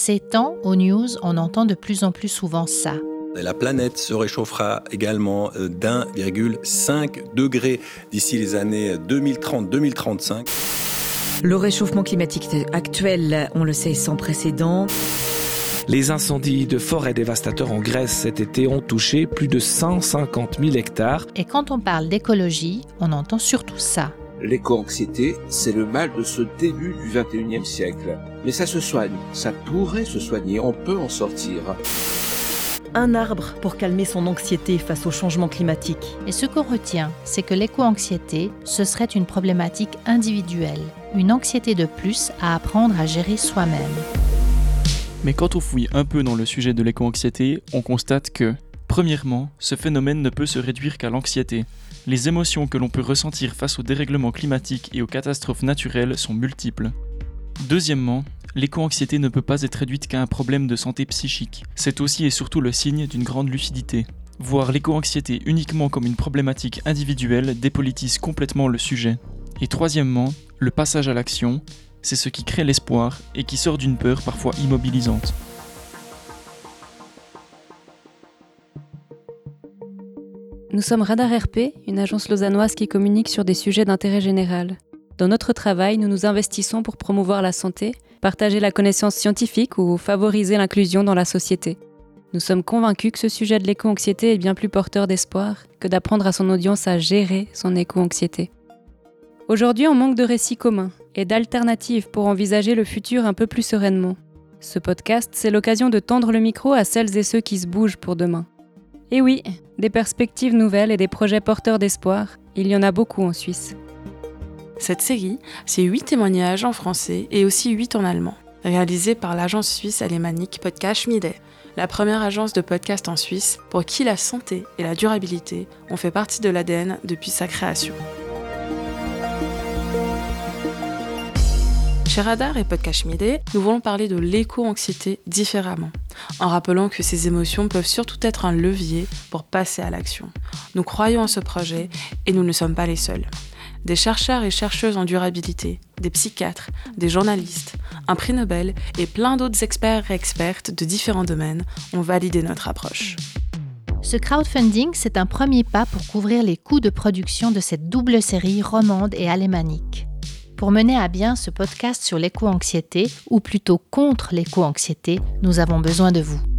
Ces temps, aux news, on entend de plus en plus souvent ça. La planète se réchauffera également euh, d'1,5 degré d'ici les années 2030-2035. Le réchauffement climatique actuel, on le sait, sans précédent. Les incendies de forêts dévastateurs en Grèce cet été ont touché plus de 150 000 hectares. Et quand on parle d'écologie, on entend surtout ça. L'éco-anxiété, c'est le mal de ce début du 21e siècle. Mais ça se soigne, ça pourrait se soigner, on peut en sortir. Un arbre pour calmer son anxiété face au changement climatique. Et ce qu'on retient, c'est que l'éco-anxiété, ce serait une problématique individuelle, une anxiété de plus à apprendre à gérer soi-même. Mais quand on fouille un peu dans le sujet de l'éco-anxiété, on constate que, premièrement, ce phénomène ne peut se réduire qu'à l'anxiété. Les émotions que l'on peut ressentir face au dérèglement climatique et aux catastrophes naturelles sont multiples. Deuxièmement, l'éco-anxiété ne peut pas être réduite qu'à un problème de santé psychique. C'est aussi et surtout le signe d'une grande lucidité. Voir l'éco-anxiété uniquement comme une problématique individuelle dépolitise complètement le sujet. Et troisièmement, le passage à l'action, c'est ce qui crée l'espoir et qui sort d'une peur parfois immobilisante. Nous sommes Radar RP, une agence lausannoise qui communique sur des sujets d'intérêt général. Dans notre travail, nous nous investissons pour promouvoir la santé, partager la connaissance scientifique ou favoriser l'inclusion dans la société. Nous sommes convaincus que ce sujet de l'éco-anxiété est bien plus porteur d'espoir que d'apprendre à son audience à gérer son éco-anxiété. Aujourd'hui, on manque de récits communs et d'alternatives pour envisager le futur un peu plus sereinement. Ce podcast, c'est l'occasion de tendre le micro à celles et ceux qui se bougent pour demain. Et oui, des perspectives nouvelles et des projets porteurs d'espoir, il y en a beaucoup en Suisse. Cette série, c'est 8 témoignages en français et aussi 8 en allemand, réalisés par l'agence suisse alémanique Podcast Schmiede, la première agence de podcast en Suisse pour qui la santé et la durabilité ont fait partie de l'ADN depuis sa création. Radar et Podcast Mide, nous voulons parler de l'éco-anxiété différemment, en rappelant que ces émotions peuvent surtout être un levier pour passer à l'action. Nous croyons en ce projet et nous ne sommes pas les seuls. Des chercheurs et chercheuses en durabilité, des psychiatres, des journalistes, un prix Nobel et plein d'autres experts et expertes de différents domaines ont validé notre approche. Ce crowdfunding, c'est un premier pas pour couvrir les coûts de production de cette double série romande et alémanique. Pour mener à bien ce podcast sur l'éco-anxiété, ou plutôt contre l'éco-anxiété, nous avons besoin de vous.